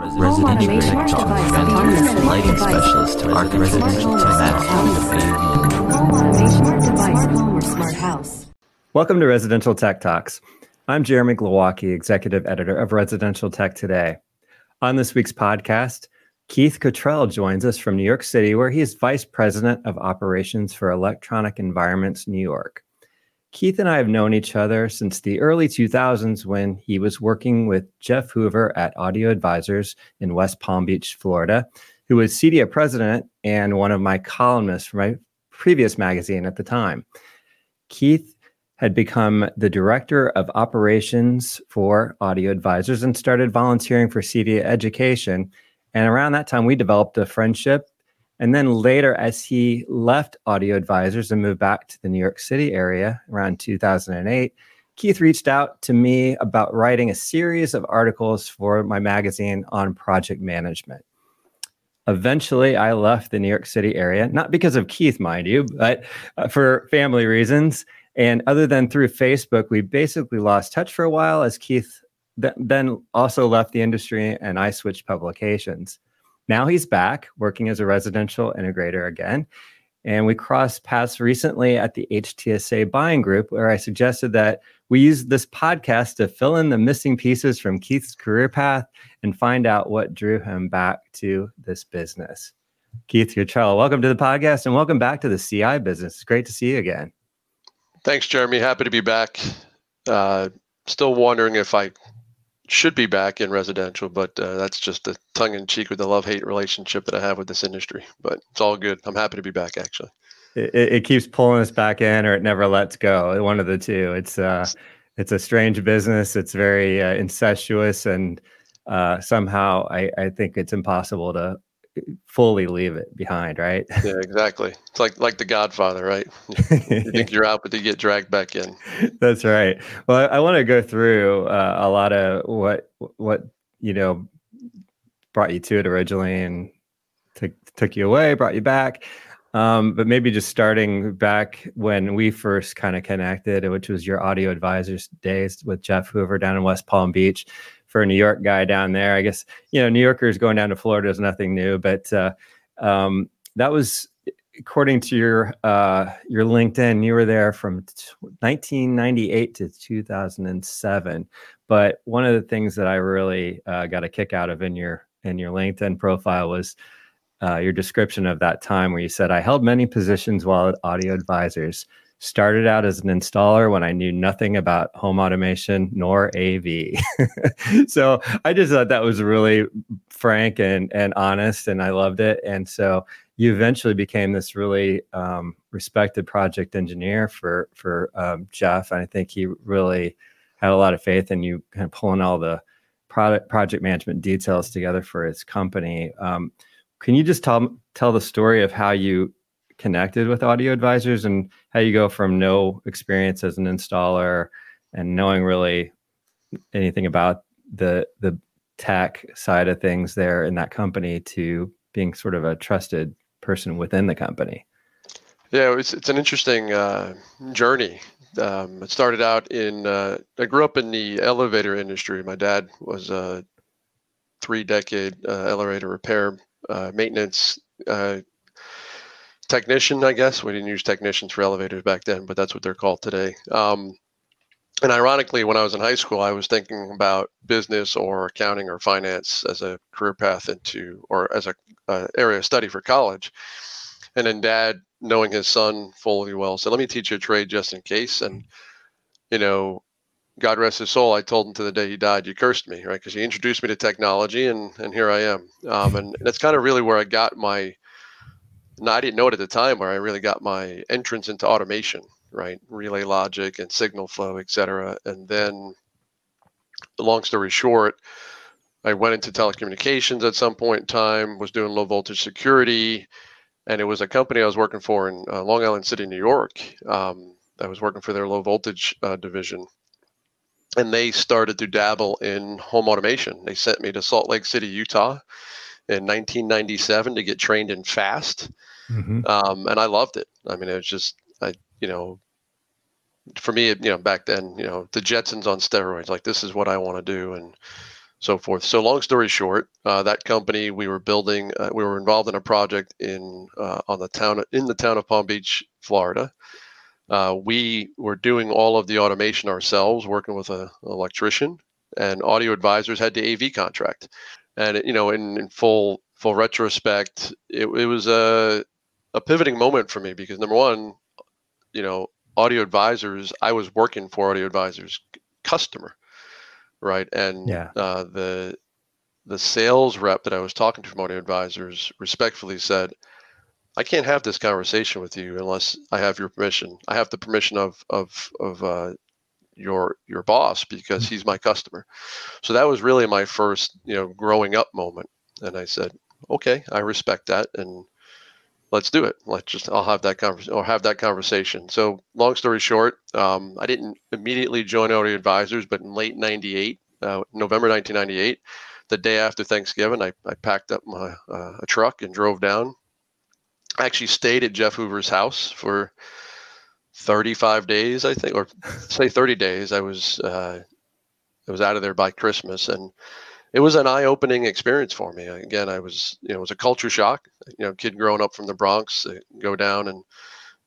Residential tech talk. Lighting specialist. Arc residential tech. Welcome to Residential Tech Talks. I'm Jeremy Glowacki, Executive Editor of Residential Tech Today. On this week's podcast, Keith Cottrell joins us from New York City, where he is Vice President of Operations for Electronic Environments New York. Keith and I have known each other since the early 2000s when he was working with Jeff Hoover at Audio Advisors in West Palm Beach, Florida, who was CEDIA president and one of my columnists for my previous magazine at the time. Keith had become the director of operations for Audio Advisors and started volunteering for CEDIA education. And around that time, we developed a friendship and then later, as he left Audio Advisors and moved back to the New York City area around 2008, Keith reached out to me about writing a series of articles for my magazine on project management. Eventually, I left the New York City area, not because of Keith, mind you, but uh, for family reasons. And other than through Facebook, we basically lost touch for a while as Keith th- then also left the industry and I switched publications. Now he's back working as a residential integrator again. And we crossed paths recently at the HTSA buying group, where I suggested that we use this podcast to fill in the missing pieces from Keith's career path and find out what drew him back to this business. Keith Cottrell, welcome to the podcast and welcome back to the CI business. It's great to see you again. Thanks, Jeremy. Happy to be back. Uh, still wondering if I should be back in residential, but uh, that's just a tongue in cheek with the love hate relationship that I have with this industry. But it's all good. I'm happy to be back, actually. It, it keeps pulling us back in, or it never lets go. One of the two. It's uh, it's a strange business. It's very uh, incestuous, and uh, somehow I, I think it's impossible to fully leave it behind, right? Yeah, exactly. It's like like the Godfather, right? you think you're out, but you get dragged back in. That's right. Well, I, I want to go through uh, a lot of what what you know brought you to it originally, and took took you away, brought you back. Um, but maybe just starting back when we first kind of connected, which was your audio advisors days with Jeff Hoover down in West Palm Beach for a New York guy down there. I guess you know New Yorkers going down to Florida is nothing new, but uh, um, that was according to your uh, your LinkedIn. You were there from t- 1998 to 2007. But one of the things that I really uh, got a kick out of in your in your LinkedIn profile was uh, your description of that time where you said I held many positions while at Audio Advisors started out as an installer when I knew nothing about home automation nor AV. so I just thought that was really frank and, and honest, and I loved it. And so you eventually became this really um, respected project engineer for for um, Jeff, and I think he really had a lot of faith in you, kind of pulling all the product project management details together for his company. Um, can you just tell tell the story of how you connected with audio advisors and how you go from no experience as an installer and knowing really anything about the the tech side of things there in that company to being sort of a trusted person within the company. Yeah it's, it's an interesting uh, journey. Um, it started out in uh, i grew up in the elevator industry. My dad was a three decade uh, elevator repair uh, maintenance uh, technician, I guess. We didn't use technicians for elevators back then, but that's what they're called today. Um, and ironically, when I was in high school, I was thinking about business or accounting or finance as a career path into, or as a uh, area of study for college. And then dad, knowing his son fully well, said, let me teach you a trade just in case. And, you know, God rest his soul, I told him to the day he died, you cursed me, right? Because he introduced me to technology and, and here I am. Um, and, and that's kind of really where I got my, no, I didn't know it at the time where I really got my entrance into automation, right? Relay logic and signal flow, et cetera. And then, long story short, I went into telecommunications at some point in time, was doing low voltage security, and it was a company I was working for in uh, Long Island City, New York. Um, I was working for their low voltage uh, division. And they started to dabble in home automation. They sent me to Salt Lake City, Utah in 1997 to get trained in PHAST mm-hmm. um, and i loved it i mean it was just i you know for me you know back then you know the jetsons on steroids like this is what i want to do and so forth. So long story short, uh, that company we were building, uh, we were involved in a project in uh, on the town in the town of Palm Beach, Florida. Uh, we were doing all of the automation ourselves, working with a, an electrician, and Audio Advisors had the AV contract. And you know, in, in full full retrospect, it, it was a a pivoting moment for me because number one, you know, Audio Advisors, I was working for Audio Advisors customer right? And yeah. uh, the the sales rep that I was talking to from Audio Advisors respectfully said, "I can't have this conversation with you unless I have your permission. I have the permission of of of uh, your your boss because he's my customer." So that was really my first, you know, growing up moment. And I said, "Okay, I respect that." And let's do it. Let's just I'll have that conversation or have that conversation. So long story short, um, I didn't immediately join Audio Advisors, but in late '98, uh, November 1998, the day after Thanksgiving, I, I packed up my uh, a truck and drove down. I actually stayed at Jeff Hoover's house for 35 days, I think, or say 30 days. I was uh, I was out of there by Christmas and it was an eye-opening experience for me. Again, I was, you know, it was a culture shock. You know, kid growing up from the Bronx, go down and,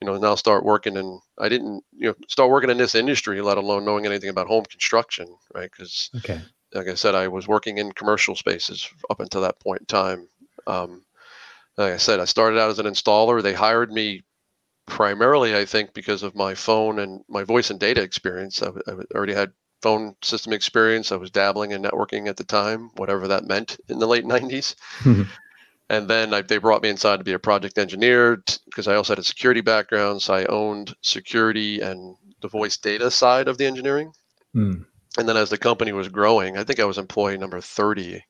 you know, now start working. And I didn't, you know, start working in this industry, let alone knowing anything about home construction, right? Because, okay. like I said, I was working in commercial spaces up until that point in time. Um, like I said, I started out as an installer. They hired me primarily, I think, because of my phone and my voice and data experience. I, I already had phone system experience. I was dabbling in networking at the time, whatever that meant in the late 90s. and then I, they brought me inside to be a project engineer because I also had a security background. So I owned security and the voice data side of the engineering. Mm. And then as the company was growing, I think I was employee number 30.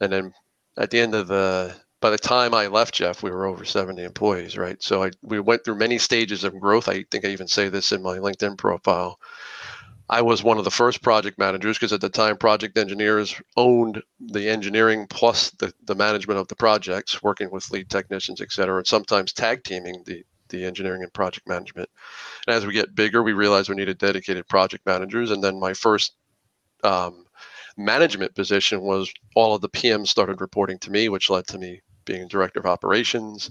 And then at the end of the, by the time I left Jeff, we were over 70 employees, right? So I, we went through many stages of growth. I think I even say this in my LinkedIn profile I was one of the first project managers because at the time, project engineers owned the engineering plus the, the management of the projects, working with lead technicians, et cetera, and sometimes tag teaming the, the engineering and project management. And as we get bigger, we realized we needed dedicated project managers. And then my first um, management position was all of the PMs started reporting to me, which led to me being director of operations.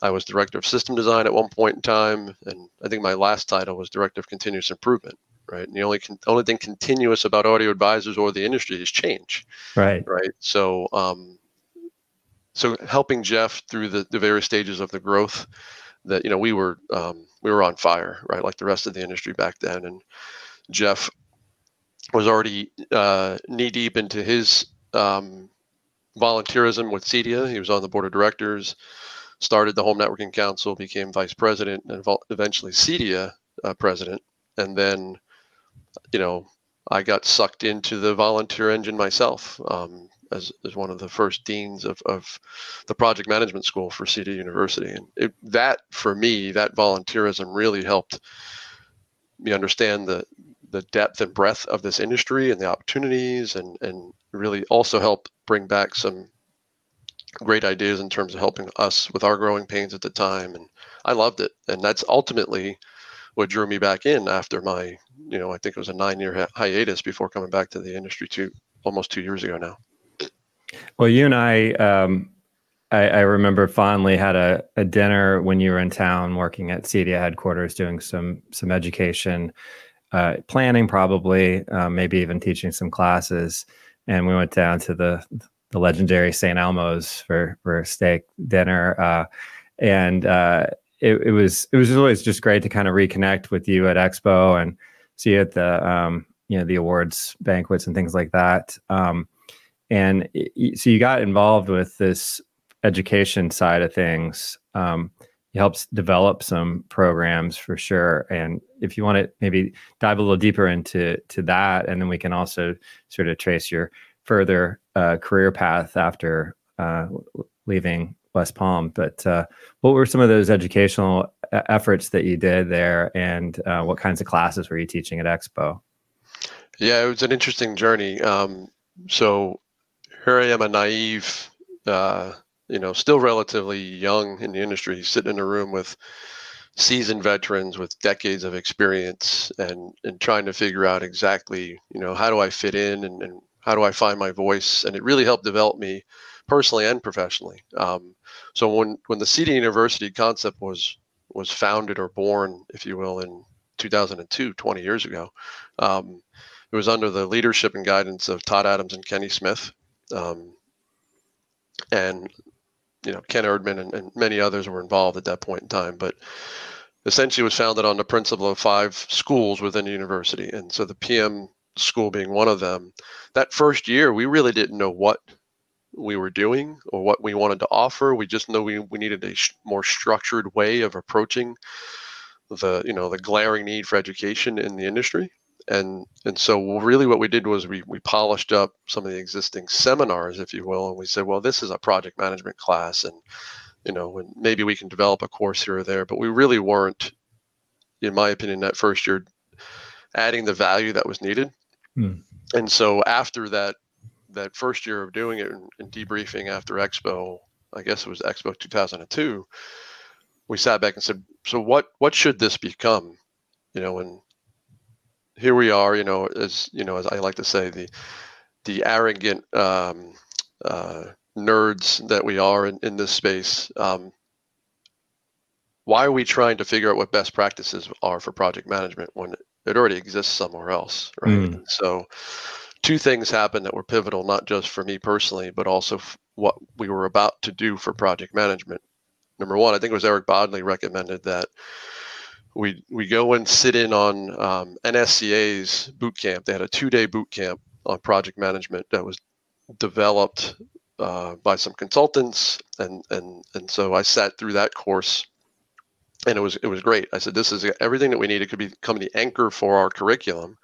I was director of system design at one point in time, and I think my last title was director of continuous improvement right? And the only con- only thing continuous about audio advisors or the industry is change, right? Right. So, um, so helping Jeff through the, the various stages of the growth that you know we were um, we were on fire, right? Like the rest of the industry back then, and Jeff was already uh, knee deep into his um, volunteerism with CEDIA. He was on the board of directors, started the Home Networking Council, became vice president, and eventually CEDIA uh, president, and then you know, I got sucked into the volunteer engine myself um, as, as one of the first deans of, of the project management school for CEDIA University. And it, that, for me, that volunteerism really helped me understand the, the depth and breadth of this industry and the opportunities and, and really also help bring back some great ideas in terms of helping us with our growing pains at the time. And I loved it. And that's ultimately what drew me back in after my, you know, I think it was a nine year hiatus before coming back to the industry two, almost two years ago now. Well, you and I, um, I, I, remember fondly had a, a dinner when you were in town working at CEDIA headquarters, doing some some education, uh, planning, probably uh, maybe even teaching some classes. And we went down to the the legendary St. Elmo's for for a steak dinner, uh, and uh, it, it was it was always just great to kind of reconnect with you at Expo and see you at the um, you know the awards banquets and things like that. Um, and it, so you got involved with this education side of things. Um, it helps develop some programs for sure. And if you want to maybe dive a little deeper into to that, and then we can also sort of trace your further uh, career path after uh, leaving West Palm. But uh, what were some of those educational efforts that you did there, and uh, what kinds of classes were you teaching at Expo? Yeah, it was an interesting journey. Um, so here I am, a naive, uh, you know, still relatively young in the industry, sitting in a room with seasoned veterans with decades of experience and and trying to figure out exactly you know how do i fit in and, and how do I find my voice? And it really helped develop me personally and professionally. Um, so when when the CEDIA University concept was was founded or born, if you will, in 2002, 20 years ago, um, it was under the leadership and guidance of Todd Adams and Kenny Smith. Um, and you know Ken Erdman and, and, many others were involved at that point in time. But essentially, was founded on the principle of five schools within the university, and so the PM school being one of them. That first year, we really didn't know what we were doing or what we wanted to offer. We just know we, we needed a sh- more structured way of approaching the you know the glaring need for education in the industry and and so really what we did was we we polished up some of the existing seminars if you will and we said well this is a project management class and you know and maybe we can develop a course here or there but we really weren't in my opinion that first year adding the value that was needed hmm. and so after that that first year of doing it and, debriefing after expo i guess it was expo 2002 we sat back and said so what what should this become you know and here we are, you know, as you know, as I like to say, the the arrogant um, uh, nerds that we are in, in this space. Um, why are we trying to figure out what best practices are for project management when it already exists somewhere else, right? Mm. So, two things happened that were pivotal, not just for me personally, but also what we were about to do for project management. Number one, I think it was Eric Bodley recommended that we we go and sit in on um, NSCA's boot camp. They had a two day boot camp on project management that was developed uh, by some consultants, and and and so I sat through that course, and it was it was great. I said, this is everything that we need. It could become the anchor for our curriculum.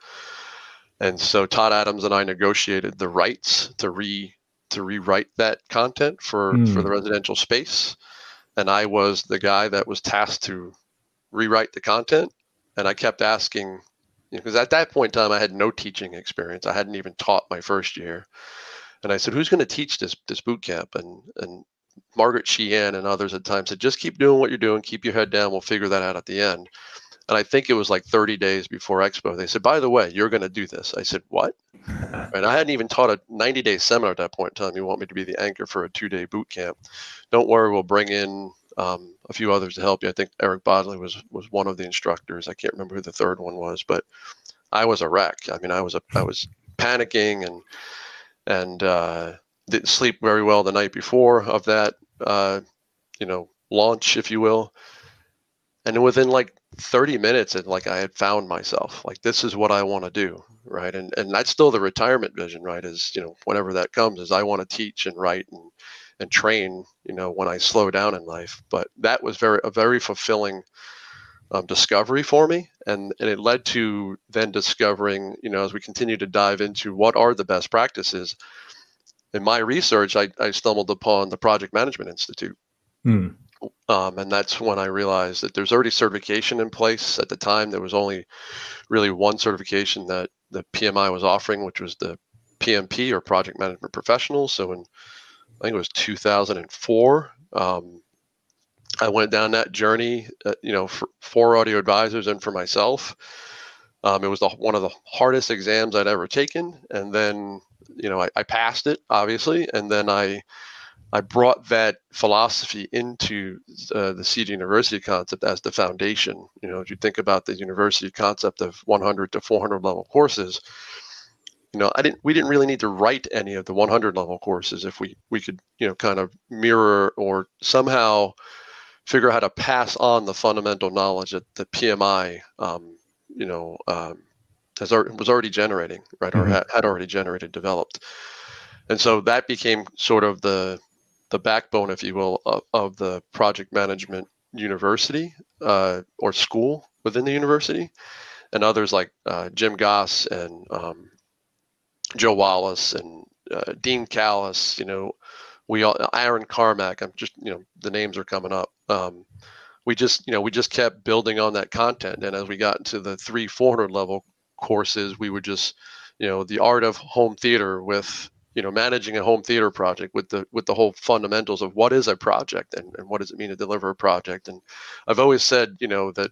And so Todd Adams and I negotiated the rights to re to rewrite that content for mm. for the hmm. residential space, and I was the guy that was tasked to rewrite the content. And I kept asking, because you know, at that point in time, I had no teaching experience. I hadn't even taught my first year. And I said, who's going to teach this this boot camp? And and Margaret Sheehan and others at times said, just keep doing what you're doing, keep your head down. We'll figure that out at the end. And I think it was like 30 days before Expo. They said, by the way, you're going to do this. I said, what? and I hadn't even taught a 90 day seminar at that point in time. You want me to be the anchor for a two day boot camp. Don't worry, we'll bring in um, a few others to help you. I think Eric Bodley was was one of the instructors. I can't remember who the third one was, but I was a wreck. I mean, I was a I was panicking and and uh, didn't sleep very well the night before of that uh, you know launch, if you will. And within like 30 minutes, and like I had found myself. Like this is what I want to do, right? And and that's still the retirement vision, right? Is you know whenever that comes, is I want to teach and write and and train, you know, when I slow down in life. But that was very a very fulfilling um, discovery for me, and and it led to then discovering, you know, as we continue to dive into what are the best practices. In my research, I, I stumbled upon the Project Management Institute. Hmm. Um, and that's when I realized that there's already certification in place. At the time, there was only really one certification that the PMI was offering, which was the PMP or Project Management Professional. So in I think it was 2004. Um, I went down that journey, uh, you know, for, for audio advisors and for myself. Um, it was the, one of the hardest exams I'd ever taken, and then you know I, I, passed it obviously, and then I I brought that philosophy into uh, the CEDIA University concept as the foundation. You know, if you think about the university concept of 100 to 400 level courses, you know, I didn't. We didn't really need to write any of the 100 level courses if we we could, you know, kind of mirror or somehow figure out how to pass on the fundamental knowledge that the PMI, um, you know, um, has was already generating, right, mm-hmm. or had, had already generated, developed, and so that became sort of the the backbone, if you will, of, of the project management university uh, or school within the university, and others like uh, Jim Goss and um, Joe Wallace and uh, Dean Callis, you know, we all Aaron Carmack. I'm just you know the names are coming up. Um, we just you know we just kept building on that content, and as we got into the three 400 level courses, we would just you know the art of home theater with you know managing a home theater project with the with the whole fundamentals of what is a project and, and what does it mean to deliver a project and i've always said you know that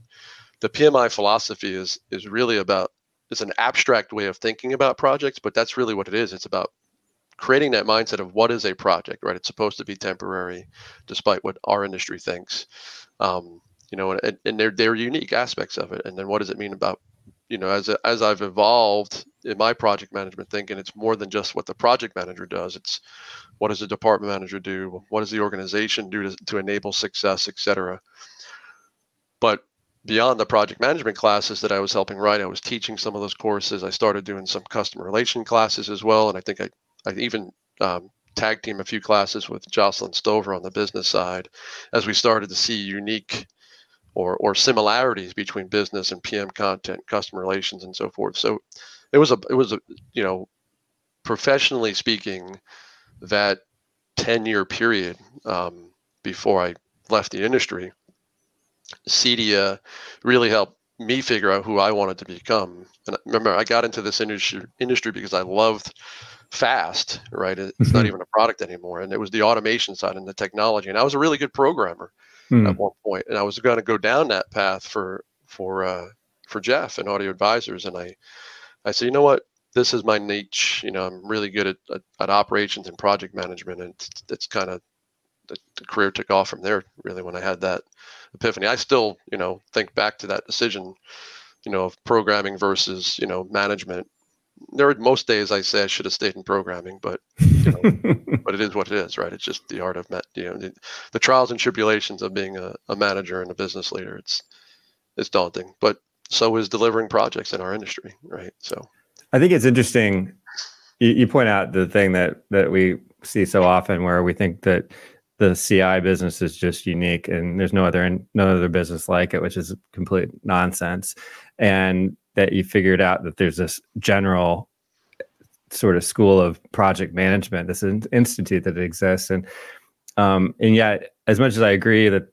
the pmi philosophy is is really about is an abstract way of thinking about projects, but that's really what it is. It's about creating that mindset of what is a project, right? It's supposed to be temporary, despite what our industry thinks. Um, you know, and, and they're they're unique aspects of it. And then what does it mean about, you know, as as I've evolved in my project management thinking, it's more than just what the project manager does. It's what does the department manager do? What does the organization do to, to enable success, et cetera. But beyond the project management classes that I was helping write, I was teaching some of those courses. I started doing some customer relation classes as well, and I think I I even um, tag team a few classes with Jocelyn Stover on the business side as we started to see unique or or similarities between business and PM content, customer relations, and so forth. So it was a it was a you know professionally speaking that 10 year period um, before I left the industry, CEDIA really helped me figure out who I wanted to become. And remember, I got into this industry industry because I loved PHAST, right? It's mm-hmm. not even a product anymore. And it was the automation side and the technology. And I was a really good programmer mm. at one point, and I was going to go down that path for for uh, for Jeff and Audio Advisors. And I I said, you know what? This is my niche. You know, I'm really good at at, at operations and project management, and it's, it's kind of the, the career took off from there. Really, when I had that epiphany, I still you know think back to that decision you know, of programming versus, you know, management there are most days I say I should have stayed in programming, but you know, but it is what it is, right? It's just the art of met, you know the, the trials and tribulations of being a, a, manager and a business leader. It's it's daunting, but so is delivering projects in our industry, right? So I think it's interesting. You, you point out the thing that that we see so often, where we think that the CI business is just unique and there's no other no other business like it, which is complete nonsense. And that you figured out that there's this general sort of school of project management, this institute that exists, and um, and yet, as much as I agree that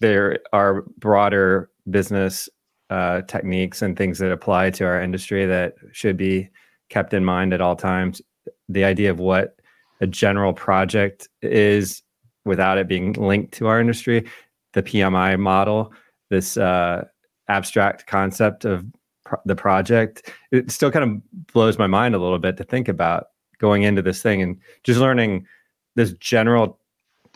there are broader business uh, techniques and things that apply to our industry that should be kept in mind at all times, the idea of what a general project is without it being linked to our industry, the PMI model, this uh, abstract concept of the project, it still kind of blows my mind a little bit to think about going into this thing and just learning this general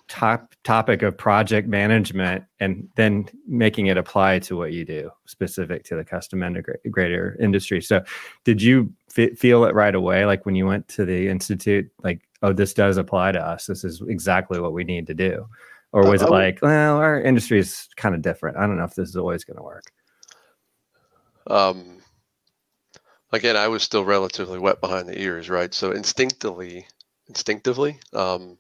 top topic of project management and then making it apply to what you do specific to the custom integrator industry. So did you f- feel it right away like when you went to the institute like oh this does apply to us. This is exactly what we need to do? Or was uh, it like well our industry is kind of different. I don't know if this is always going to work um, again, I was still relatively wet behind the ears, right? So instinctively, instinctively, um,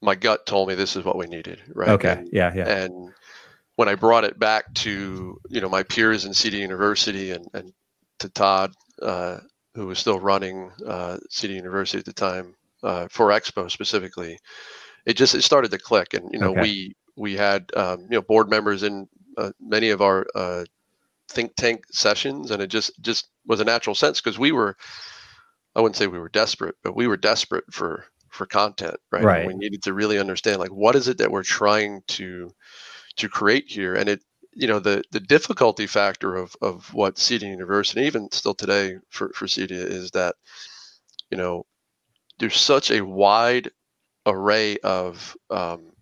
my gut told me this is what we needed, right? Okay. And, yeah. Yeah. And when I brought it back to you know my peers in CEDIA University and and to Todd, uh, who was still running uh, CEDIA University at the time uh, for Expo specifically, it just it started to click, and you know okay. we we had um, you know board members in uh, many of our uh, think tank sessions and it just just was a natural sense because we were i wouldn't say we were desperate but we were desperate for for content right, right. we needed to really understand like what is it that we're trying to to create here? And it you know the the difficulty factor of of what CEDIA University even still today for for CEDIA is that you know there's such a wide array of um,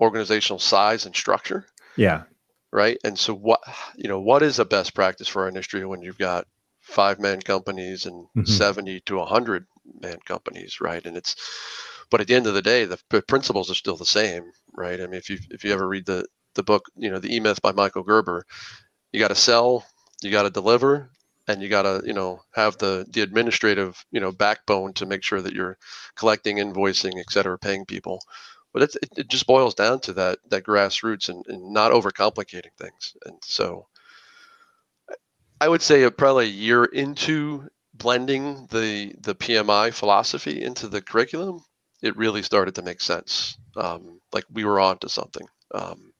organizational size and structure. Yeah right? And so what you know, what is a best practice for our industry when you've got five man companies and mm-hmm. 70 to 100 man companies, right? And it's but at the end of the day, the, the principles are still the same, right? I mean, if you if you ever read the the book, you know, the E Myth by Michael Gerber, you got to sell, you got to deliver, and you got to you know have the the administrative you know backbone to make sure that you're collecting invoicing et cetera paying people but it, it just boils down to that that grassroots and, and not overcomplicating things. And so I would say probably a year into blending the the PMI philosophy into the curriculum, it really started to make sense. Um, like we were on to something. Um,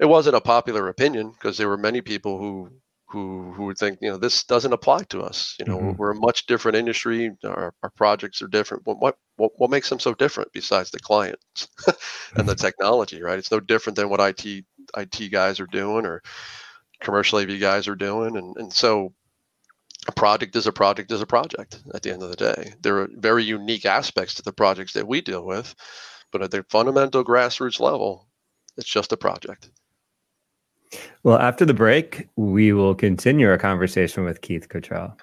it wasn't a popular opinion because there were many people who who who would think you know this doesn't apply to us you know mm-hmm. we're a much different industry our, our projects are different what, what what makes them so different besides the clients and the technology right it's no different than what it it guys are doing or commercial av guys are doing and and so a project is a project is a project at the end of the day. There are very unique aspects to the projects that we deal with, but at the fundamental grassroots level, it's just a project. Well, after the break, we will continue our conversation with Keith Cottrell.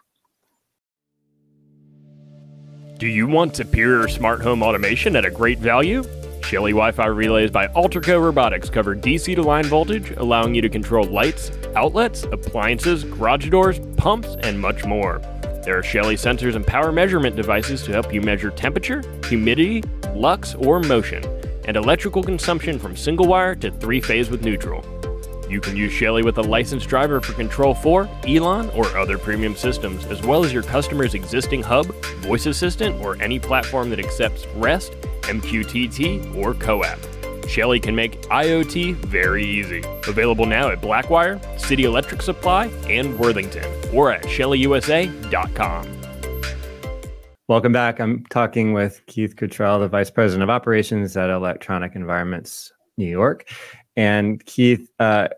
Do you want superior smart home automation at a great value? Shelly Wi Fi relays by Allterco Robotics cover DC to line voltage, allowing you to control lights, outlets, appliances, garage doors, pumps, and much more. There are Shelly sensors and power measurement devices to help you measure temperature, humidity, lux, or motion, and electrical consumption from single wire to three phase with neutral. You can use Shelly with a licensed driver for Control 4, ELAN, or other premium systems, as well as your customer's existing hub, voice assistant, or any platform that accepts REST, MQTT, or CoAP. Shelly can make IoT very easy. Available now at Blackwire, City Electric Supply, and Worthington, or at shellyusa.com. Welcome back. I'm talking with Keith Cottrell, the Vice President of Operations at Electronic Environments New York. And Keith, uh,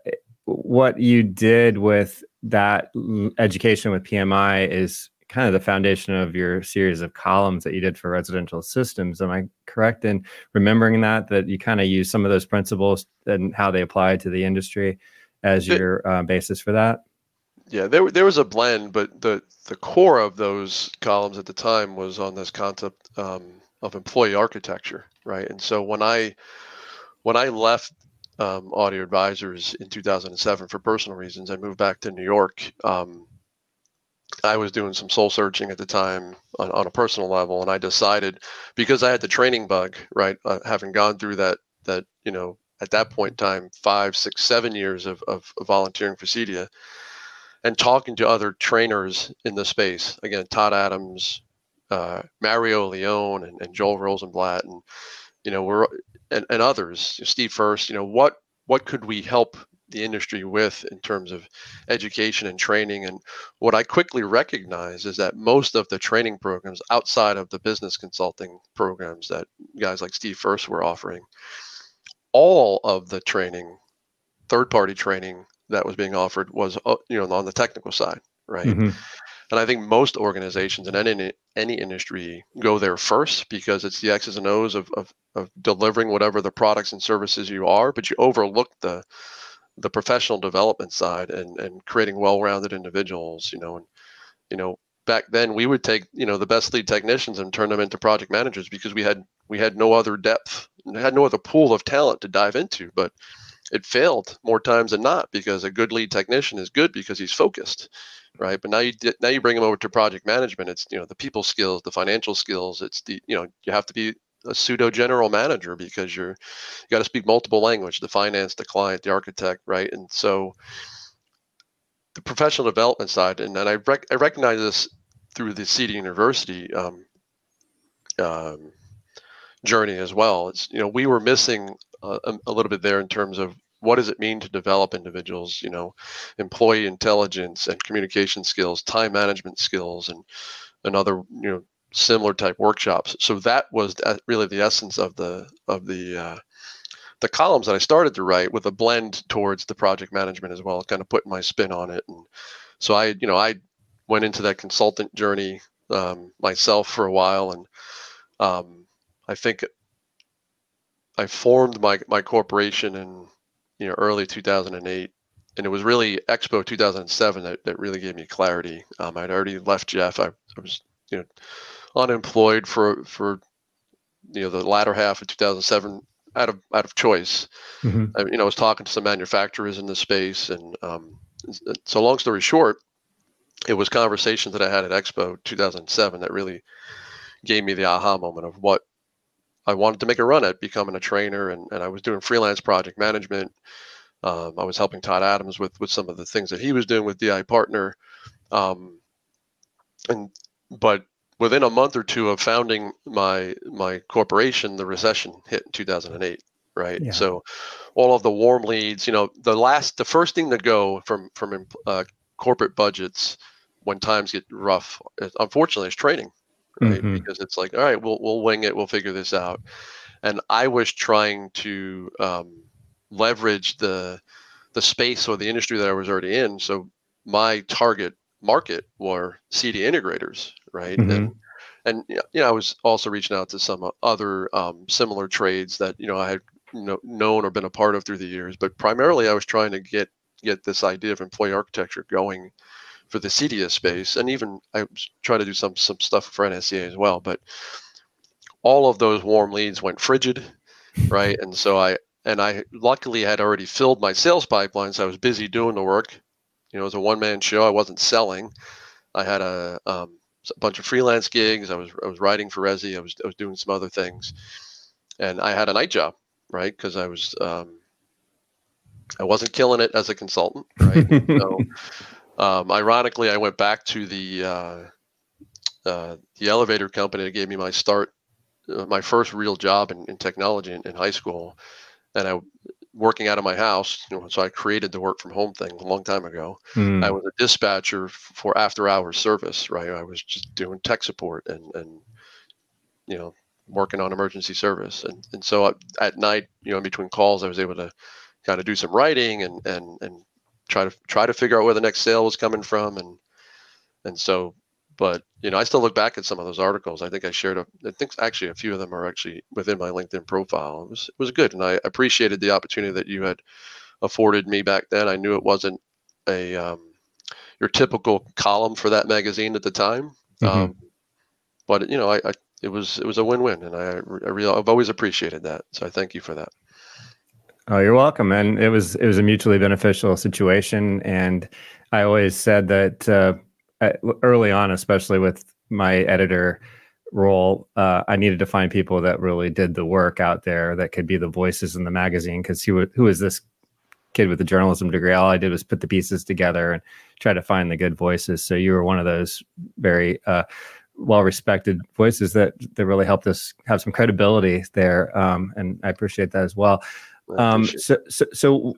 what you did with that education with PMI is kind of the foundation of your series of columns that you did for residential systems. Am I correct in remembering that that you kind of use some of those principles and how they apply to the industry as your uh, basis for that? Yeah, there there was a blend, but the the core of those columns at the time was on this concept um, of employee architecture, right? And so when I when I left um, Audio Advisors in 2007 for personal reasons. I moved back to New York. Um, I was doing some soul searching at the time on, on, a personal level, and I decided because I had the training bug, right, uh, having gone through that that you know at that point in time five, six, seven years of, of, volunteering for CEDIA, and talking to other trainers in the space. Again, Todd Adams, uh, Mario Leone, and, and Joel Rosenblatt, and you know we're and, and others, Steve First, you know, what what could we help the industry with in terms of education and training. And what I quickly recognize is that most of the training programs outside of the business consulting programs that guys like Steve First were offering, all of the training, third party training that was being offered was, uh, you know, on the technical side, right? Mm-hmm. And I think most organizations in any any industry go there first because it's the X's and O's of, of, of delivering whatever the products and services you are, but you overlook the the professional development side and, and creating well-rounded individuals, you know, and you know, back then we would take, you know, the best lead technicians and turn them into project managers because we had we had no other depth, had no other pool of talent to dive into. But it failed more times than not because a good lead technician is good because he's focused right? But now you now you bring them over to project management it's you know the people skills the financial skills it's the you know you have to be a pseudo general manager because you're you got to speak multiple language the finance the client the architect right? And so the professional development side and, and I, rec- I recognize this through the CEDIA University um, um, journey as well. It's you know we were missing a, a little bit there in terms of what does it mean to develop individuals you know employee intelligence and communication skills time management skills and and other you know similar type workshops? So that was really the essence of the of the uh, the columns that i started to write with a blend towards the project management as well kind of putting my spin on it. And so i you know i went into that consultant journey um, myself for a while and um, i think I formed my my corporation in you know early 2008, and it was really Expo 2007 that, that really gave me clarity. Um, I'd already left Jeff. I, I was you know unemployed for for you know the latter half of 2007 out of out of choice. Mm-hmm. I, you know, I was talking to some manufacturers in the space, and um, so long story short, it was conversations that I had at Expo 2007 that really gave me the aha moment of what I wanted to make a run at becoming a trainer, and, and I was doing freelance project management. Um, I was helping Todd Adams with with some of the things that he was doing with DI Partner, um, and but within a month or two of founding my my corporation, the recession hit in 2008. Right, yeah. so all of the warm leads, you know, the last, the first thing to go from from uh, corporate budgets when times get rough, unfortunately, is training right? Mm-hmm. Because it's like, all right, we'll we'll wing it, we'll figure this out. And I was trying to um, leverage the the space or the industry that I was already in. So my target market were CEDIA integrators, right? Mhm. And and you know, I was also reaching out to some other um, similar trades that you know I had you know, known or been a part of through the years, but primarily I was trying to get get this idea of employee architecture going for the CEDIA's space, and even I was trying to do some some stuff for NSCA as well. But all of those warm leads went frigid, right? And so I and I luckily had already filled my sales pipeline, so I was busy doing the work. You know, it was a one man show. I wasn't selling. I had a, um, a bunch of freelance gigs. I was I was writing for Resi. I was I was doing some other things, and I had a night job, right? Because I was um, I wasn't killing it as a consultant, right? so, um, ironically, I went back to the uh, uh, the elevator company that gave me my start, uh, my first real job in, in technology in, in, high school, and I working out of my house. You know, so I created the work from home thing a long time ago. Mm. I was a dispatcher for after hours service. Right, I was just doing tech support and and you know working on emergency service, and and so at night, you know, in between calls, I was able to kind of do some writing and and and try to try to figure out where the next sale was coming from and and so but you know i still look back at some of those articles. I think i shared a, i think actually a few of them are actually within my linkedin profile. It was it was good and i appreciated the opportunity that you had afforded me back then. I knew it wasn't a um, your typical column for that magazine at the time mm-hmm. um, but you know I, I, it was it was a win-win and i i really i've always appreciated that. So i thank you for that Oh, you're welcome. And it was it was a mutually beneficial situation. And I always said that uh, early on, especially with my editor role, uh, I needed to find people that really did the work out there that could be the voices in the magazine. Because who who is this kid with a journalism degree? All I did was put the pieces together and try to find the good voices. So you were one of those very uh, well respected voices that that really helped us have some credibility there. Um, and I appreciate that as well. Um, so, so, so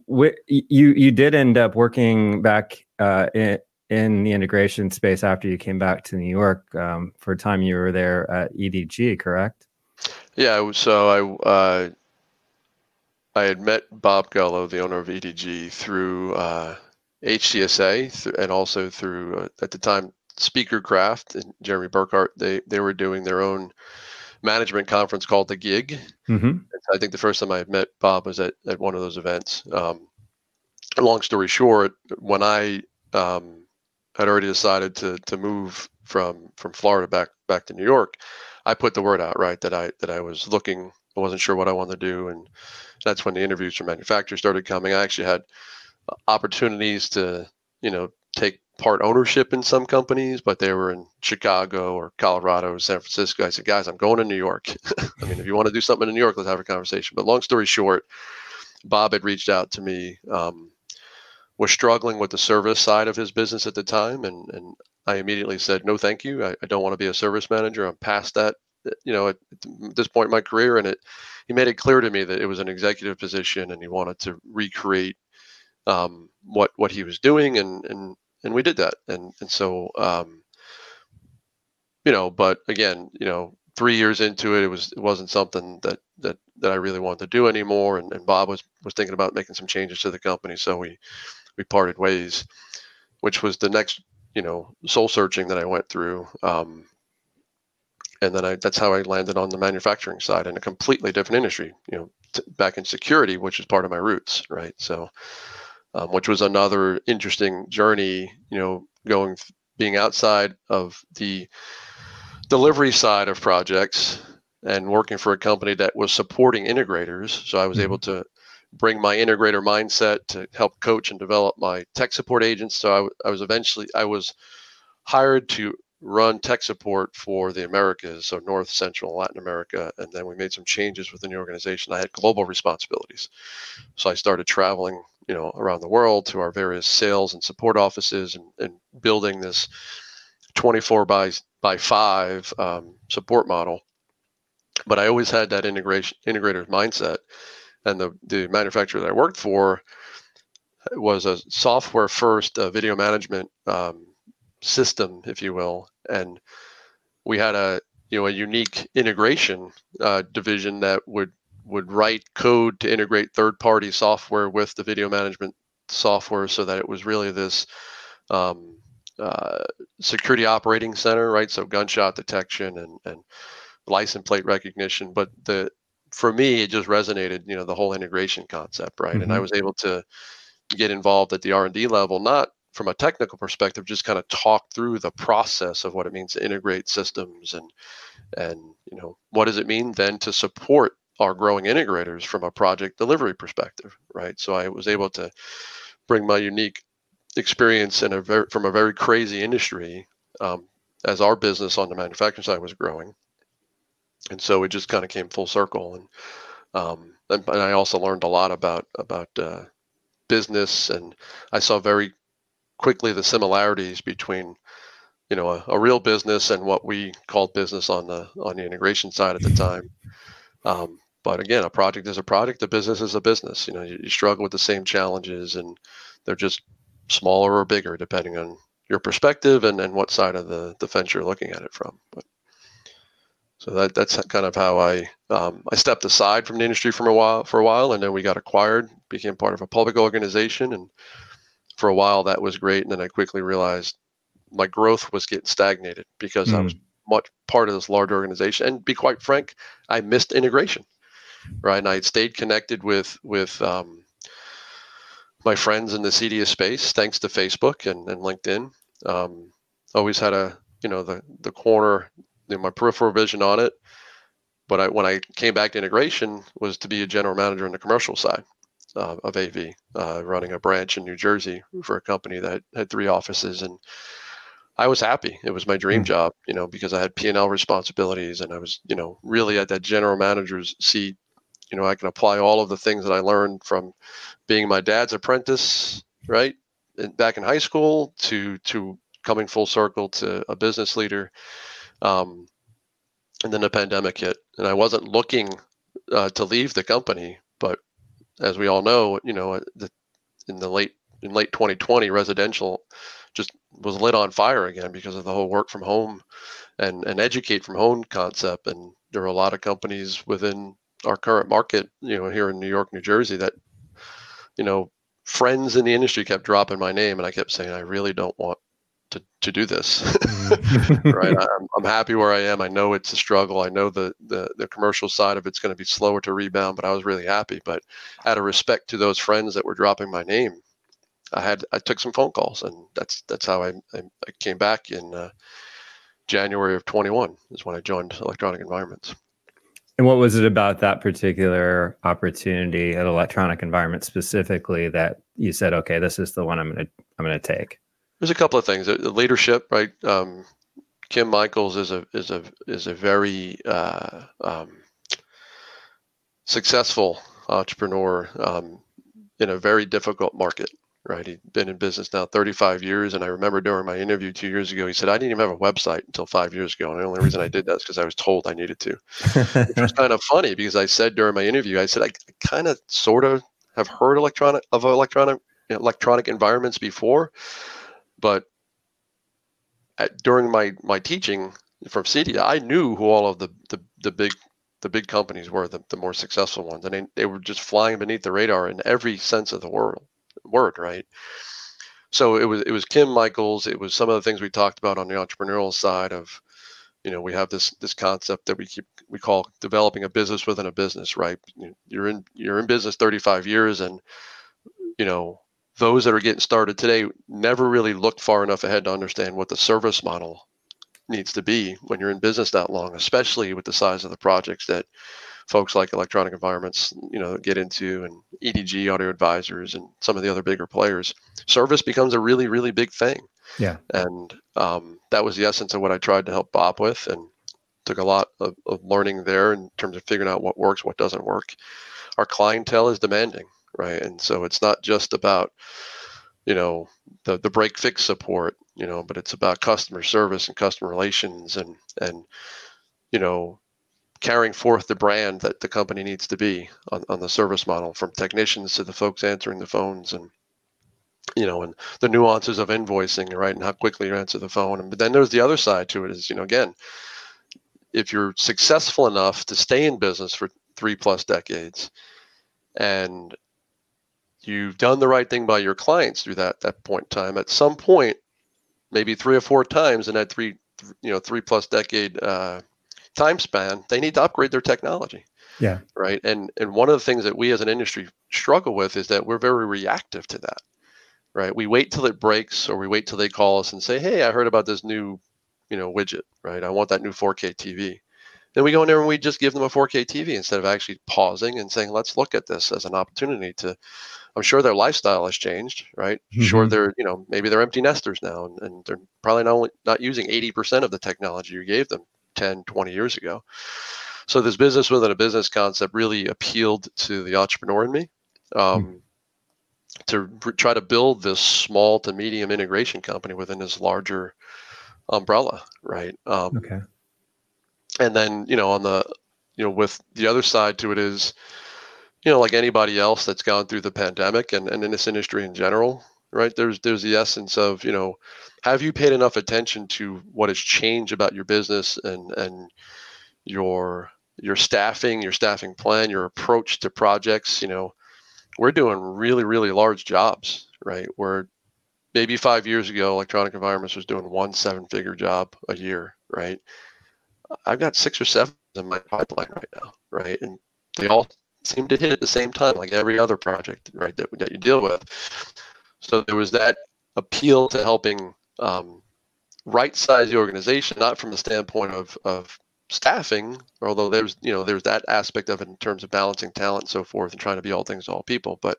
you you did end up working back uh, in, in the integration space after you came back to New York um, for a time. You were there at EDG, correct? Yeah. So I uh, I had met Bob Gullo, the owner of EDG, through uh, HTSA and also through uh, at the time Speaker Craft and Jeremy Burkhardt. They they were doing their own management conference called the Gig. Mm-hmm. I think the first time I met Bob was at, at one of those events. Um, long story short, when I um, had already decided to to move from from Florida back back to New York, I put the word out right that I that I was looking. I wasn't sure what I wanted to do, and that's when the interviews from manufacturers started coming. I actually had opportunities to you know take part ownership in some companies, but they were in Chicago or Colorado or San Francisco. I said, guys, I'm going to New York. I mean, if you want to do something in New York, let's have a conversation. But long story short, Bob had reached out to me, um, was struggling with the service side of his business at the time. And, and I immediately said, no, thank you. I, I don't want to be a service manager. I'm past that, you know, at, at this point in my career. And it, he made it clear to me that it was an executive position and he wanted to recreate um, what, what he was doing and, and and we did that and and so um, you know but again you know three years into it it was it wasn't something that that that i really wanted to do anymore and, and bob was was thinking about making some changes to the company so we we parted ways which was the next you know soul searching that i went through um, and then I, that's how I landed on the manufacturing side in a completely different industry, you know, t- back in security, which is part of my roots, right? So, um, which was another interesting journey. You know, going being outside of the delivery side of projects and working for a company that was supporting integrators. So I was mm-hmm. able to bring my integrator mindset to help coach and develop my tech support agents. So I, I was eventually I was hired to run tech support for the Americas, so North, Central, Latin America, and then we made some changes within the organization. I had global responsibilities, so I started traveling you know around the world to our various sales and support offices and, and building this 24 by by 5 um, support model. But i always had that integration integrator mindset. And the, the manufacturer that i worked for was a software first uh, video management um, system if you will. And we had a you know a unique integration uh, division that would would write code to integrate third party software with the video management software so that it was really this um, uh, security operating center, right? So gunshot detection and and license plate recognition. But the for me, it just resonated, you know, the whole integration concept, right? Mm-hmm. And I mm-hmm. was able to get involved at the R and D level, not from a technical perspective, just kind of talk through the process of what it means to integrate systems and and you know what does it mean then to support our growing integrators from a project delivery perspective, right? So I was able to bring my unique experience in a very from a very crazy industry um, as our business on the manufacturing side was growing, and so it just kind of came full circle. And um, and, and, I also learned a lot about about uh, business, and I saw very quickly the similarities between you know a, a, real business and what we called business on the on the integration side at the time. Um, but again, a project is a project, a business is a business. You know, you, you struggle with the same challenges, and they're just smaller or bigger depending on your perspective and, and what side of the, the fence you're looking at it from. But so that that's kind of how I um, I stepped aside from the industry for a while for a while, and then we got acquired, became part of a public organization, and for a while that was great. And then I quickly realized my growth was getting stagnated because mm. I was hmm. much part of this large organization. And be quite frank, I missed integration, right? And I stayed connected with with um, my friends in the CEDIA space, thanks to Facebook and, and LinkedIn. Um, always had a you know the the corner, you know, my peripheral vision on it. But I, when I came back to integration, was to be a general manager in the commercial side uh, of AV, uh, running a branch in New Jersey for a company that had three offices, and I was happy. It was my dream mm-hmm. job, you know, because I had P and L responsibilities, and I was, you know, really at that general manager's seat you know, I can apply all of the things that I learned from being my dad's apprentice, right, back in high school, to to coming full circle to a business leader. Um, and then the pandemic hit, and I wasn't looking uh, to leave the company, but as we all know, you know, the, in the late in late 2020, residential just was lit on fire again because of the whole work from home and and educate from home concept. And there were a lot of companies within our current market, you know, here in New York, New Jersey, that, you know, friends in the industry kept dropping my name, and I kept saying, I really don't want to to do this. Mm. right? I'm, I'm happy where I am. I know it's a struggle. I know the the, the commercial side of it's going to be slower to rebound, but I was really happy. But out of respect to those friends that were dropping my name, I had I took some phone calls, and that's that's how I I, I came back in uh, January of 21 is when I joined Electronic Environments. And what was it about that particular opportunity at Electronic Environment specifically that you said, okay, this is the one I'm gonna I'm gonna take? There's a couple of things. The leadership, right? Um, Kim Michaels is a is a is a very uh, um, successful entrepreneur um, in a very difficult market right? He'd been in business now 35 years. And I remember during my interview two years ago, he said, I didn't even have a website until five years ago. And the only reason I did that is because I was told I needed to. Which was kind of funny because I said during my interview, I said, I kind of sort of have heard electronic of electronic electronic environments before, but at, during my my teaching from CEDIA, I knew who all of the the, the big the big companies were, the, the more successful ones, and they, they were just flying beneath the radar in every sense of the word word, right? So it was it was Kim Michaels. It was some of the things we talked about on the entrepreneurial side of, you know, we have this this concept that we keep we call developing a business within a business, right? You're in you're in business 35 years, and you know those that are getting started today never really looked far enough ahead to understand what the service model needs to be when you're in business that long, especially with the size of the projects that folks like electronic environments, you know, get into and EDG audio advisors and some of the other bigger players, service becomes a really, really big thing. Yeah. And um, that was the essence of what I tried to help Bob with and took a lot of, of learning there in terms of figuring out what works, what doesn't work. Our clientele is demanding, right? And so it's not just about, you know, the, the break fix support, you know, but it's about customer service and customer relations and, and, you know, carrying forth the brand that the company needs to be on, on the service model from technicians to the folks answering the phones and you know and the nuances of invoicing right and how quickly you answer the phone. And but then there's the other side to it is you know again if you're successful enough to stay in business for three plus decades and you've done the right thing by your clients through that that point in time at some point maybe three or four times in that three, you know, three plus decade uh, time span, they need to upgrade their technology. Yeah. Right. And and one of the things that we as an industry struggle with is that we're very reactive to that. Right. We wait till it breaks or we wait till they call us and say, Hey, I heard about this new, you know, widget, right? I want that new 4K TV. Then we go in there and we just give them a 4K TV instead of actually pausing and saying, let's look at this as an opportunity to I'm sure their lifestyle has changed, right? Mm-hmm. Sure, they're you know maybe they're empty nesters now, and, and they're probably not only not using 80% of the technology you gave them 10, 20 years ago. So this business within a business concept really appealed to the entrepreneur in me. Um, mm-hmm. To try to build this small to medium integration company within this larger umbrella, right? Um, okay. And then you know on the you know with the other side to it is you know, like anybody else that's gone through the pandemic and, and in this industry in general, right? There's there's the essence of, you know, have you paid enough attention to what has changed about your business and and your your staffing, your staffing plan, your approach to projects, you know, we're doing really, really large jobs, right? Where maybe five years ago, electronic environments was doing one seven figure job a year, right? I've got six or seven in my pipeline right now, right? And they all seem to hit at the same time, like every other project, right, that, that you deal with. So there was that appeal to helping um, right size the organization, not from the standpoint of, of staffing, although there's you know there's that aspect of it in terms of balancing talent and so forth and trying to be all things to all people, but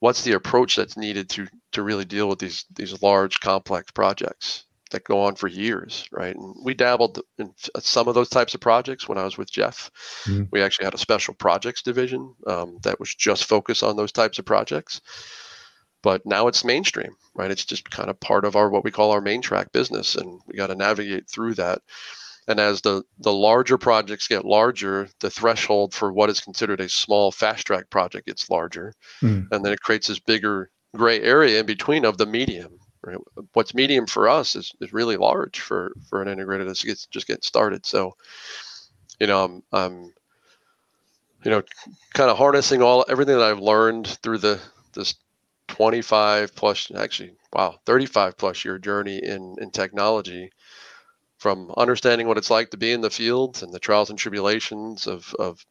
what's the approach that's needed to to really deal with these these large complex projects that go on for years, right? And we dabbled in some of those types of projects when I was with Jeff. Mm-hmm. We actually had a special projects division um, that was just focused on those types of projects. But now it's mainstream, right? It's just kind of part of our what we call our main track business, and we got to navigate through that. And as the the larger projects get larger, the threshold for what is considered a small fast track project gets larger, mm. and then it creates this bigger gray area in between of the medium Right? What's medium for us is, is really large for for an integrated that's gets, just getting started. So, you know, I'm, I'm you know, kind of harnessing all everything that I've learned through the this 25 plus actually wow 35 plus year journey in in technology. From understanding what it's like to be in the field and the trials and tribulations of of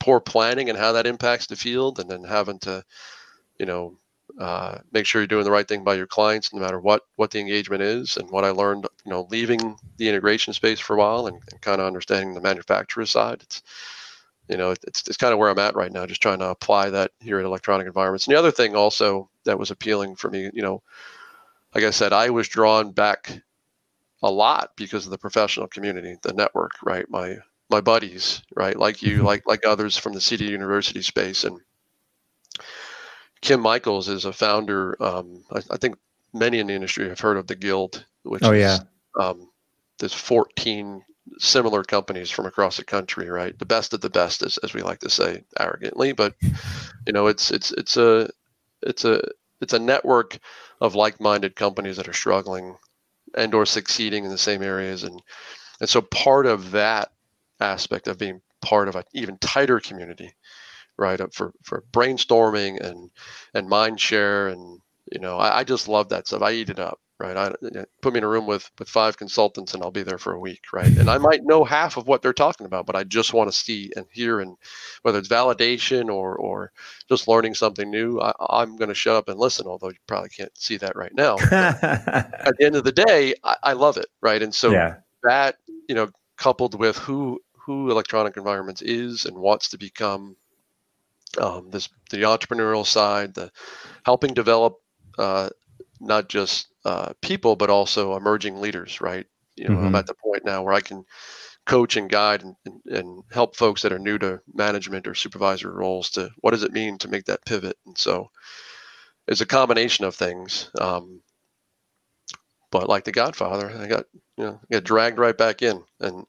poor planning and how that impacts the field and then having to you know uh, make sure you're doing the right thing by your clients no matter what what the engagement is and what i learned you know leaving the integration space for a while and, and kind of understanding the manufacturer side it's you know it's, it's kind of where i'm at right now just trying to apply that here at electronic environments and the other thing also that was appealing for me you know like i said i was drawn back a lot because of the professional community the network right my my buddies right like you mm-hmm. like like others from the CEDIA university space and Kim Michaels is a founder. Um, I, I, think many in the industry have heard of the Guild, which oh, is yeah. um, there's 14 similar companies from across the country, right? The best of the best, as, as we like to say arrogantly, but you know, it's it's it's a it's a it's a network of like-minded companies that are struggling and or succeeding in the same areas, and and so part of that aspect of being part of an even tighter community right for for brainstorming and and mind share and you know I, I just love that stuff. I eat it up right? I put me in a room with with five consultants and i'll be there for a week right? And i might know half of what they're talking about but i just want to see and hear and whether it's validation or or just learning something new I, am going to shut up and listen although you probably can't see that right now at the end of the day I, I love it right? And so yeah. that you know coupled with who who electronic environments is and wants to become um, this the entrepreneurial side, the helping develop uh, not just uh, people but also emerging leaders. Right. You know, mm-hmm. I'm at the point now where I can coach and guide and, and, and, help folks that are new to management or supervisory roles to what does it mean to make that pivot. And so it's a combination of things. Um, but like the Godfather, I got you know got dragged right back in and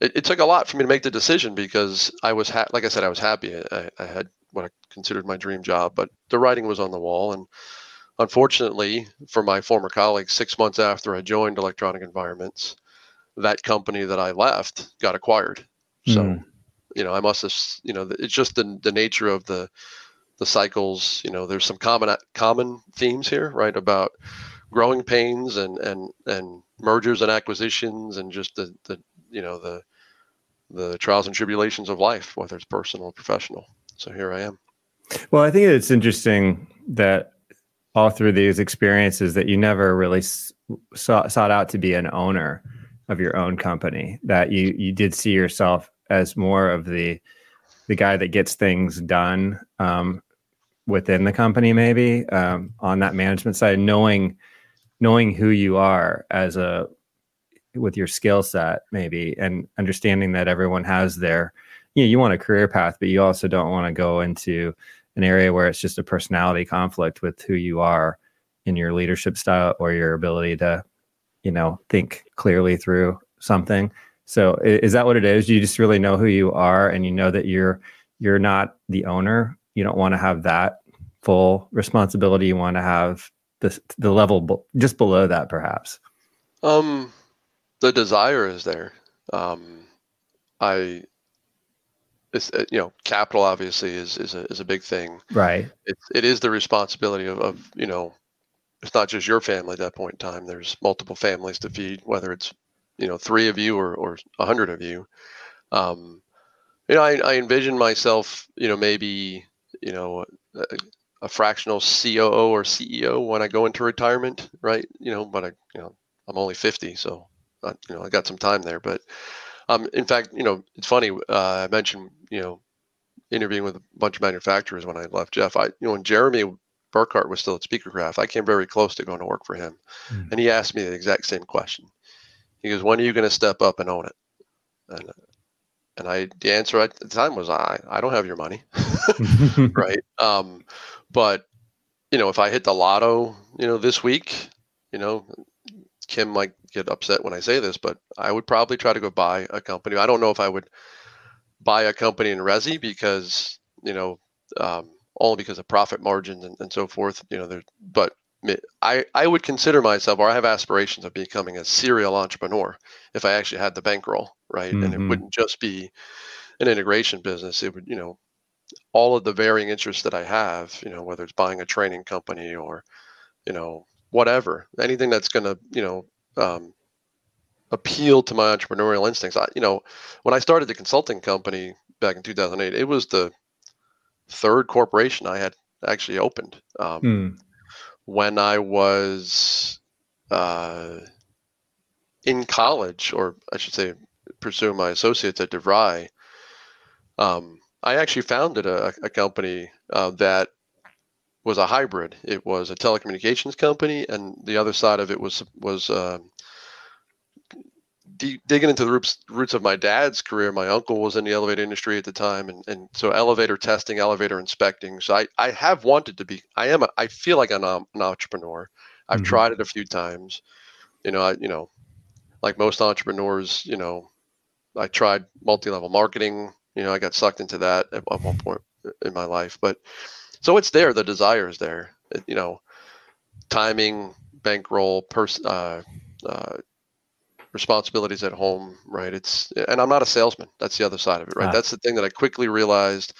it, it, took a lot for me to make the decision because I was ha- like I said I was happy I, I, had what I considered my dream job, but the writing was on the wall. And unfortunately, for my former colleagues, six months after I joined Electronic Environments, that company that I left got acquired. So, mm. you know, I must have you know it's just the the nature of the the cycles. You know, there's some common common themes here, right? About growing pains and and and mergers and acquisitions and just the the you know the the trials and tribulations of life, whether it's personal or professional. So here I am. Well, I think it's interesting that all through these experiences that you never really sought, sought out to be an owner of your own company. That you you did see yourself as more of the the guy that gets things done um, within the company, maybe um, on that management side, knowing knowing who you are as a with your skill set, maybe, and understanding that everyone has their you know, you want a career path, but you also don't want to go into an area where it's just a personality conflict with who you are in your leadership style or your ability to, you know, think clearly through something. So is that what it is? You just really know who you are and you know that you're you're not the owner. You don't want to have that full responsibility. You want to have the the level just below that perhaps. Um the desire is there. Um I it's, uh, you know, capital obviously is is a is a big thing. Right. It it is the responsibility of, of you know, it's not just your family at that point in time. There's multiple families to feed, whether it's you know three of you or or a hundred of you. Um, you know, I, I envision myself, you know, maybe you know a, a fractional COO or CEO when I go into retirement, right? You know, but I you know I'm only 50, so I, you know I got some time there, but um, in fact, you know, it's funny. Uh, I mentioned, you know, interviewing with a bunch of manufacturers when I left Jeff. I, you know, when Jeremy Burkhardt was still at Speakercraft, I came very close to going to work for him, mm. and he asked me the exact same question. He goes, "When are you going to step up and own it?" And and I, the answer at the time was, "I, I don't have your money, right?" Um, but you know, if I hit the lotto, you know, this week, you know, Kim might get upset when I say this, but I would probably try to go buy a company. I don't know if I would buy a company in Resi because, you know, um, only because of profit margins and, and so forth, you know, there, but I, I would consider myself, or I have aspirations of becoming a serial entrepreneur if I actually had the bankroll, right? Mm-hmm. And it mm-hmm. wouldn't just be an integration business. It would, you know, all of the varying interests that I have, you know, whether it's buying a training company or, you know, whatever, anything that's going to, you know, um, appeal to my entrepreneurial instincts. I, you know, when I started the consulting company back in 2008, it was the third corporation I had actually opened. Um, mm. When I was uh, in college, or I should say, pursuing my associates at DeVry, um, I actually founded a, a company uh, that was a hybrid. It was a telecommunications company, and the other side of it was was uh, d- digging into the roots roots of my dad's career. My uncle was in the elevator industry at the time, and and so elevator testing, elevator inspecting. So I I have wanted to be. I am. A, I feel like I'm an entrepreneur. I've mm-hmm. tried it a few times. You know, I you know, like most entrepreneurs, you know, I tried multi-level marketing. You know, I got sucked into that at, at one point in my life, but so it's there. The desire is there. It, you know, timing, bankroll, pers- uh, uh, responsibilities at home, right? It's and I'm not a salesman. That's the other side of it, right? Ah. That's the thing that I quickly realized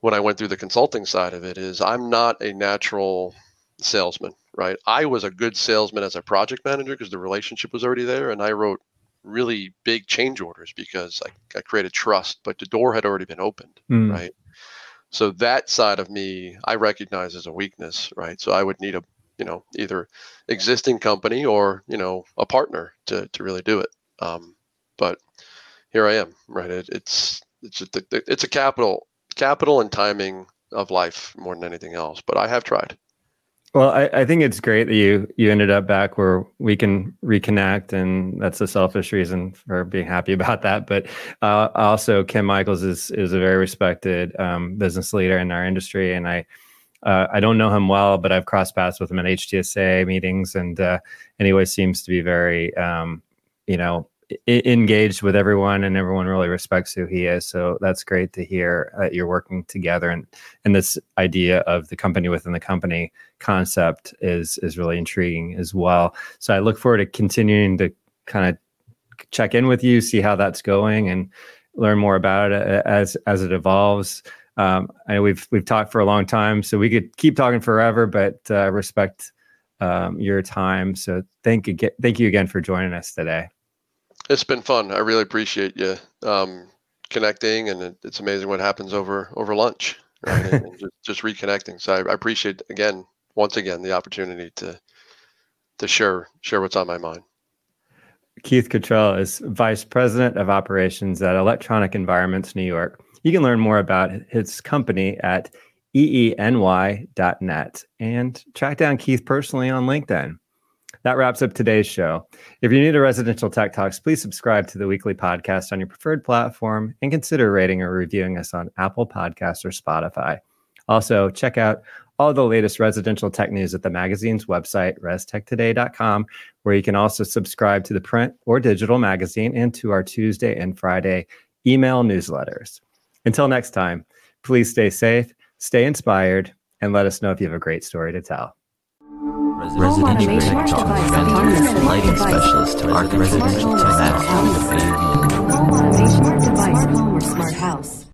when I went through the consulting side of it is I'm not a natural salesman, right? I was a good salesman as a project manager because the relationship was already there, and I wrote really big change orders because I, I created trust, but the door had already been opened, mm. right? So that side of me, I recognize as a weakness, right? So I would need a, you know, either existing company or you know a partner to to really do it. Um, but here I am, right? It, it's it's a, it's a capital capital and timing of life more than anything else. But I have tried. Well, I, I, think it's great that you you ended up back where we can reconnect, and that's a selfish reason for being happy about that. But uh, also, Kim Michaels is is a very respected um, business leader in our industry, and I uh, I don't know him well, but I've crossed paths with him at HTSA meetings, and uh, anyway, seems to be very um, you know engaged with everyone and everyone really respects who he is so that's great to hear that you're working together and and this idea of the company within the company concept is is really intriguing as well so i look forward to continuing to kind of check in with you see how that's going and learn more about it as as it evolves um, I know we've we've talked for a long time, so we could keep talking forever, but uh, respect um, your time. So thank you, thank you again for joining us today. It's been fun. I really appreciate you um, connecting, and it, it's amazing what happens over over lunch, right? and, and just, just, reconnecting. So I, I appreciate again, once again, the opportunity to to share share what's on my mind. Keith Cottrell is Vice President of Operations at Electronic Environments New York. You can learn more about his company at eeny.net and track down Keith personally on LinkedIn. That wraps up today's show. If you're new to Residential Tech Talks, please subscribe to the weekly podcast on your preferred platform and consider rating or reviewing us on Apple Podcasts or Spotify. Also, check out all the latest residential tech news at the magazine's website, restechtoday.com, where you can also subscribe to the print or digital magazine and to our Tuesday and Friday email newsletters. Until next time, please stay safe, stay inspired, and let us know if you have a great story to tell. Residential Talk, lighting specialist to residential automation device, home or smart house.